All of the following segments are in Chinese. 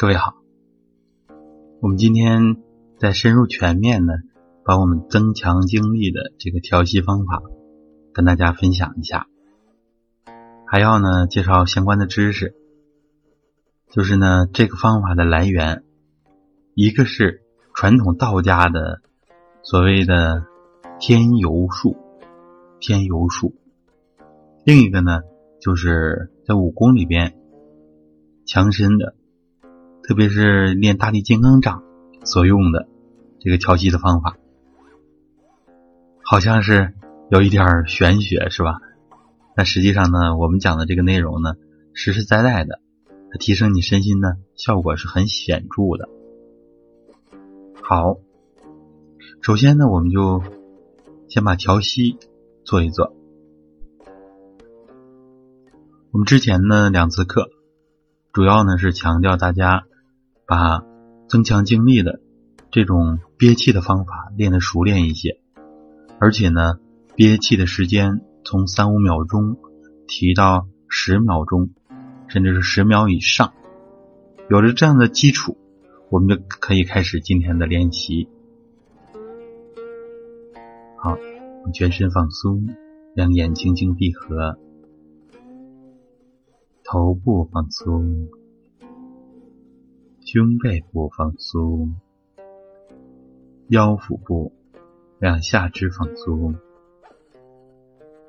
各位好，我们今天再深入全面的把我们增强精力的这个调息方法跟大家分享一下，还要呢介绍相关的知识，就是呢这个方法的来源，一个是传统道家的所谓的天游术，天游术，另一个呢就是在武功里边强身的。特别是练大力金刚掌所用的这个调息的方法，好像是有一点玄学，是吧？但实际上呢，我们讲的这个内容呢，实实在在的，它提升你身心呢，效果是很显著的。好，首先呢，我们就先把调息做一做。我们之前呢两次课，主要呢是强调大家。把增强精力的这种憋气的方法练得熟练一些，而且呢，憋气的时间从三五秒钟提到十秒钟，甚至是十秒以上。有了这样的基础，我们就可以开始今天的练习。好，全身放松，两眼轻轻闭合，头部放松。胸背部放松，腰腹部、两下肢放松，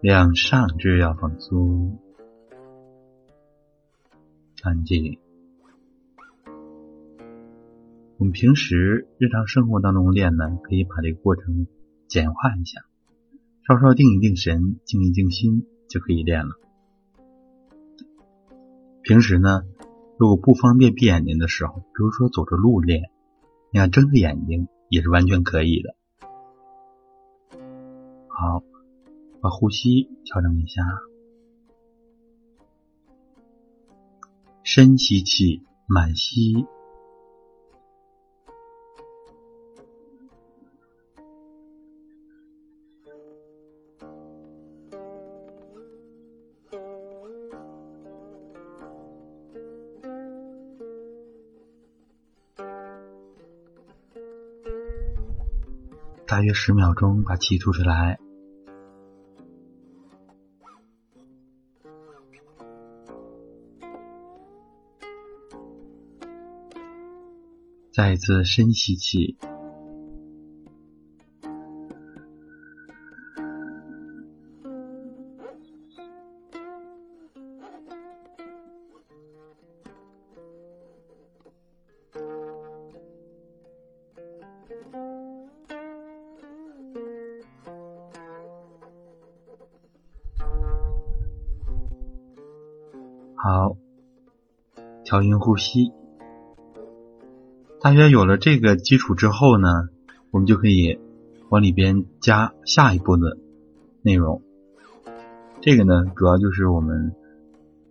两上肢要放松，安静。我们平时日常生活当中练呢，可以把这个过程简化一下，稍稍定一定神，静。一静。心就可以练了。平时呢。如果不方便闭眼睛的时候，比如说走着路练，你看睁着眼睛也是完全可以的。好，把呼吸调整一下，深吸气，满吸。大约十秒钟，把气吐出来。再一次深吸气。好，调匀呼吸。大约有了这个基础之后呢，我们就可以往里边加下一步的内容。这个呢，主要就是我们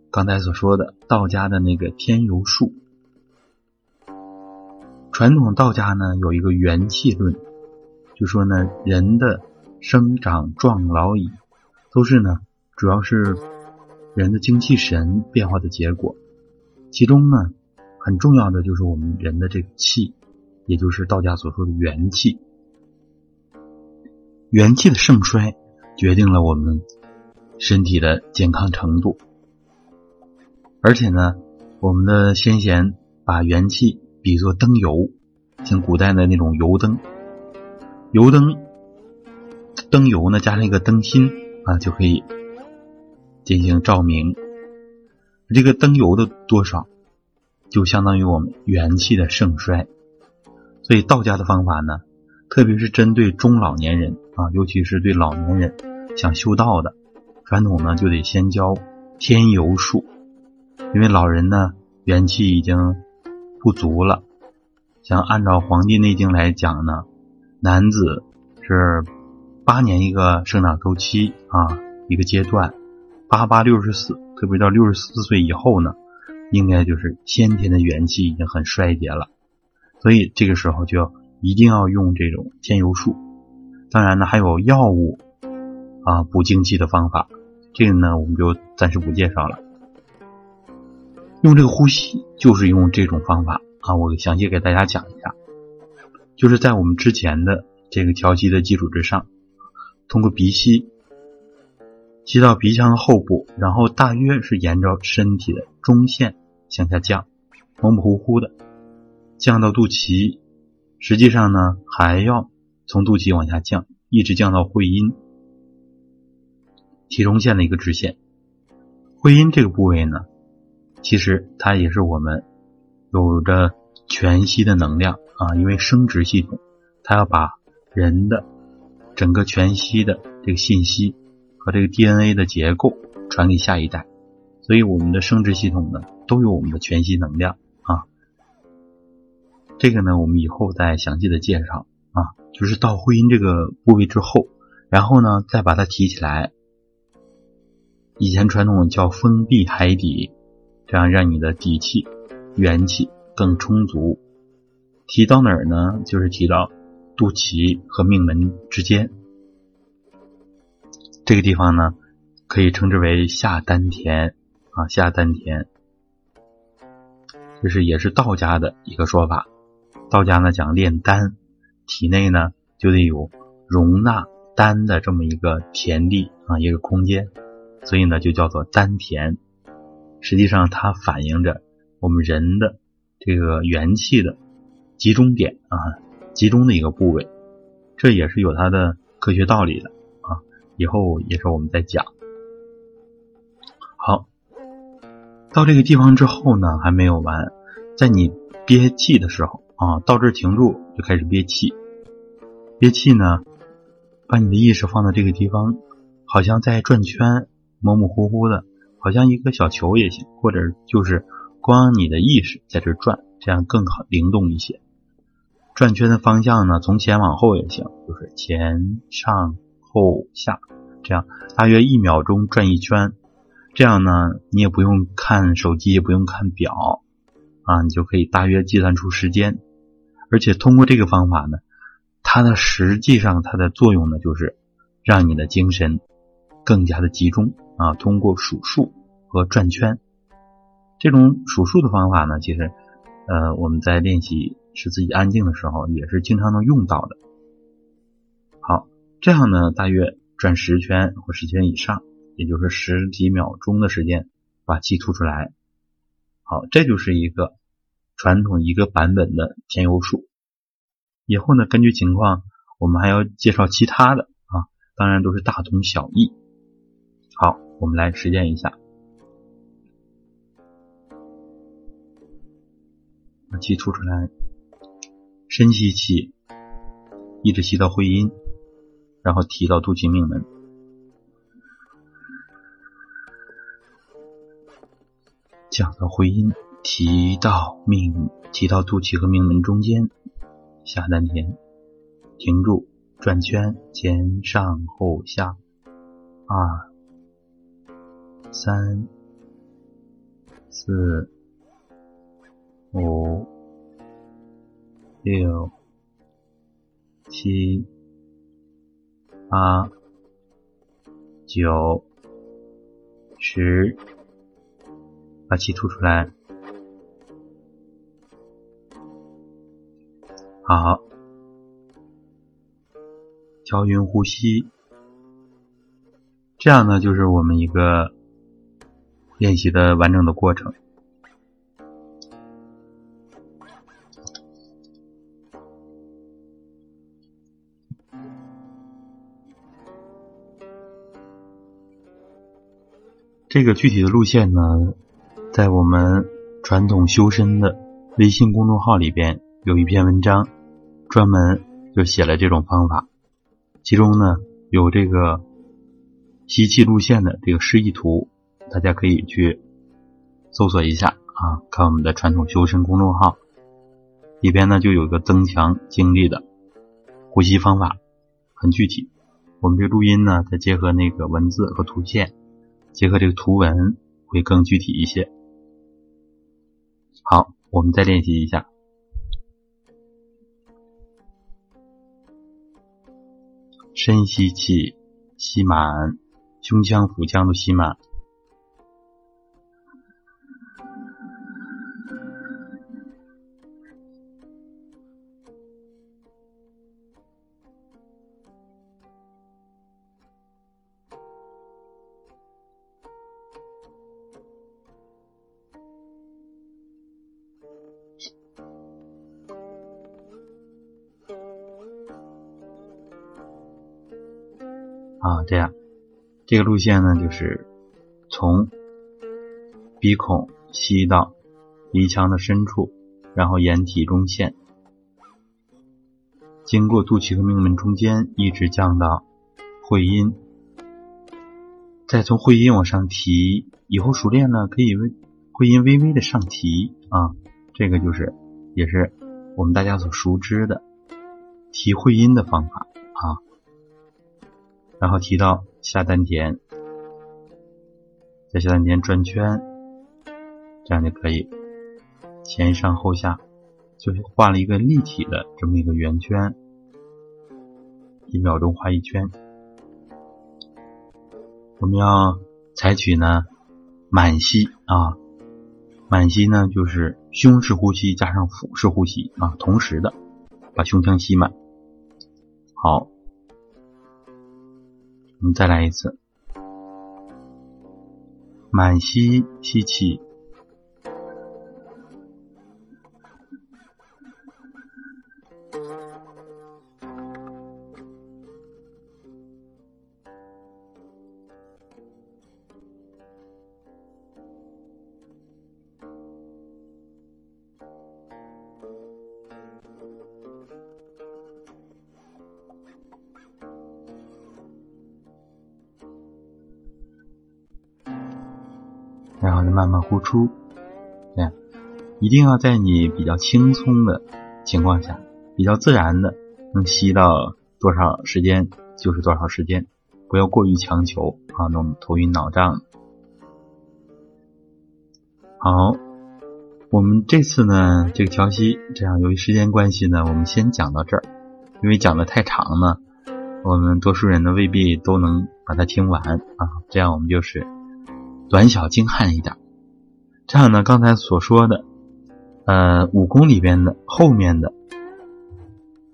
刚才所说的道家的那个天游术。传统道家呢有一个元气论，就说呢人的生长壮老矣都是呢主要是。人的精气神变化的结果，其中呢，很重要的就是我们人的这个气，也就是道家所说的元气。元气的盛衰决定了我们身体的健康程度。而且呢，我们的先贤把元气比作灯油，像古代的那种油灯，油灯灯油呢加上一个灯芯啊就可以。进行照明，这个灯油的多少，就相当于我们元气的盛衰。所以道家的方法呢，特别是针对中老年人啊，尤其是对老年人想修道的，传统呢就得先教天游术，因为老人呢元气已经不足了。像按照《黄帝内经》来讲呢，男子是八年一个生长周期啊，一个阶段。八八六十四，特别到六十四岁以后呢，应该就是先天的元气已经很衰竭了，所以这个时候就要一定要用这种天游术。当然呢，还有药物啊补精气的方法，这个呢我们就暂时不介绍了。用这个呼吸就是用这种方法啊，我详细给大家讲一下，就是在我们之前的这个调息的基础之上，通过鼻吸，吸到鼻腔的后部，然后大约是沿着身体的中线向下降，模模糊糊的降到肚脐，实际上呢还要从肚脐往下降，一直降到会阴体中线的一个直线。会阴这个部位呢。其实它也是我们有着全息的能量啊，因为生殖系统它要把人的整个全息的这个信息和这个 DNA 的结构传给下一代，所以我们的生殖系统呢都有我们的全息能量啊。这个呢我们以后再详细的介绍啊，就是到会阴这个部位之后，然后呢再把它提起来，以前传统叫封闭海底。这样让你的底气、元气更充足。提到哪儿呢？就是提到肚脐和命门之间这个地方呢，可以称之为下丹田啊，下丹田。这是也是道家的一个说法。道家呢讲炼丹，体内呢就得有容纳丹的这么一个田地啊，一个空间，所以呢就叫做丹田。实际上，它反映着我们人的这个元气的集中点啊，集中的一个部位，这也是有它的科学道理的。以后也是我们在讲。好，到这个地方之后呢，还没有完，在你憋气的时候啊，到这停住，就开始憋气。憋气呢，把你的意识放到这个地方，好像在转圈，模模糊糊的。好像一个小球也行，或者就是光你的意识在这转，这样更好灵动一些。转圈的方向呢，从前往后也行，就是前上后下，这样大约一秒钟转一圈。这样呢，你也不用看手机，也不用看表啊，你就可以大约计算出时间。而且通过这个方法呢，它的实际上它的作用呢，就是让你的精神更加的集中。啊，通过数数和转圈，这种数数的方法呢，其实，呃，我们在练习使自己安静的时候，也是经常能用到的。这样呢，大约转十圈或十圈以上，也就是十几秒钟的时间，把气吐出来。好，这就是一个传统一个版本的天游术。以后呢，根据情况，我们还要介绍其他的啊，当然都是大同小异。好，我们来实践一下，把气吐出来，深吸气，一直吸到会阴，然后提到肚脐命门，讲到回音，提到命，提到肚脐和命门中间，下丹田，停住，转圈，前上后下，二。三、四、五、六、七、八、九、十，把气吐出来。好，调匀呼吸，这样呢，就是我们一个。练习的完整的过程。这个具体的路线呢，在我们传统修身的微信公众号里边有一篇文章，专门就写了这种方法，其中呢有这个吸气路线的这个示意图。大家可以去搜索一下啊，看我们的传统修身公众号里边呢，就有一个增强精力的呼吸方法，很具体。我们这录音呢，再结合那个文字和图片，结合这个图文会更具体一些。好，我们再练习一下，深吸气，吸满胸腔、腹腔都吸满。啊，这样这个路线呢，就是从鼻孔吸到鼻腔的深处，然后沿体中线，经过肚脐和命门中间，一直降到会阴，再从会阴往上提。以后熟练呢，可以微会阴微微的上提啊，这个就是也是我们大家所熟知的提会阴的方法。然后提到下丹田，在下丹田转圈，这样就可以前上后下，就是画了一个立体的这么一个圆圈，一秒钟画一圈。我们要采取呢。满吸啊，满吸呢就是胸式呼吸加上腹式呼吸啊，同时的把胸腔吸满。好，我们再来一次，满吸吸气。然后再慢慢呼出，这样一定要在你比较轻松的情况下，比较自然的，能吸到多少时间就是多少时间，不要过于强求啊，弄头晕脑胀。好，我们这次呢，这个调息，这样由于时间关系呢，我们先讲到这儿，因为讲的太长呢，我们多数人呢未必都能把它听完啊，这样我们就是。短小精悍一点，这样呢？刚才所说的，呃，武功里边的后面的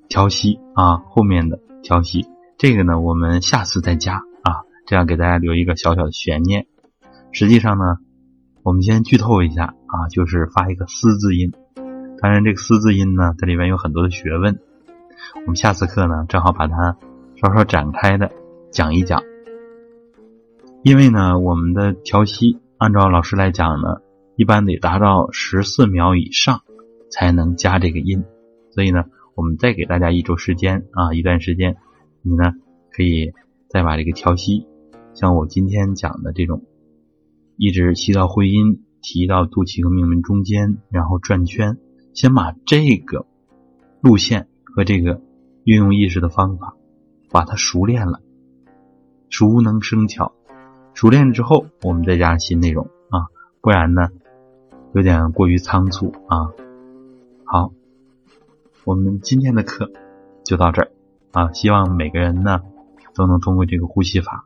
调息啊，后面的调息，这个呢，我们下次再加啊，这样给大家留一个小小的悬念。实际上呢，我们先剧透一下啊，就是发一个“嘶”字音。当然，这个“嘶”字音呢，它里面有很多的学问，我们下次课呢，正好把它稍稍展开的讲一讲。因为呢，我们的调息按照老师来讲呢，一般得达到十四秒以上才能加这个音，所以呢，我们再给大家一周时间啊，一段时间，你呢可以再把这个调息，像我今天讲的这种，一直吸到会阴，提到肚脐和命门中间，然后转圈，先把这个路线和这个运用意识的方法，把它熟练了，熟能生巧。熟练之后，我们再加新内容啊，不然呢，有点过于仓促啊。好，我们今天的课就到这儿啊，希望每个人呢都能通过这个呼吸法，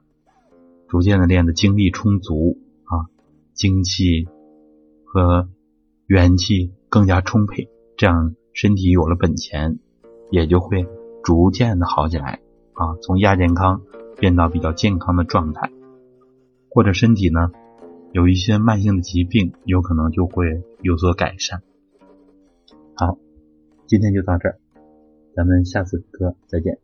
逐渐的练的精力充足啊，精气和元气更加充沛，这样身体有了本钱，也就会逐渐的好起来啊，从亚健康变到比较健康的状态。或者身体呢有一些慢性的疾病，有可能就会有所改善。好，今天就到这儿，咱们下次课再见。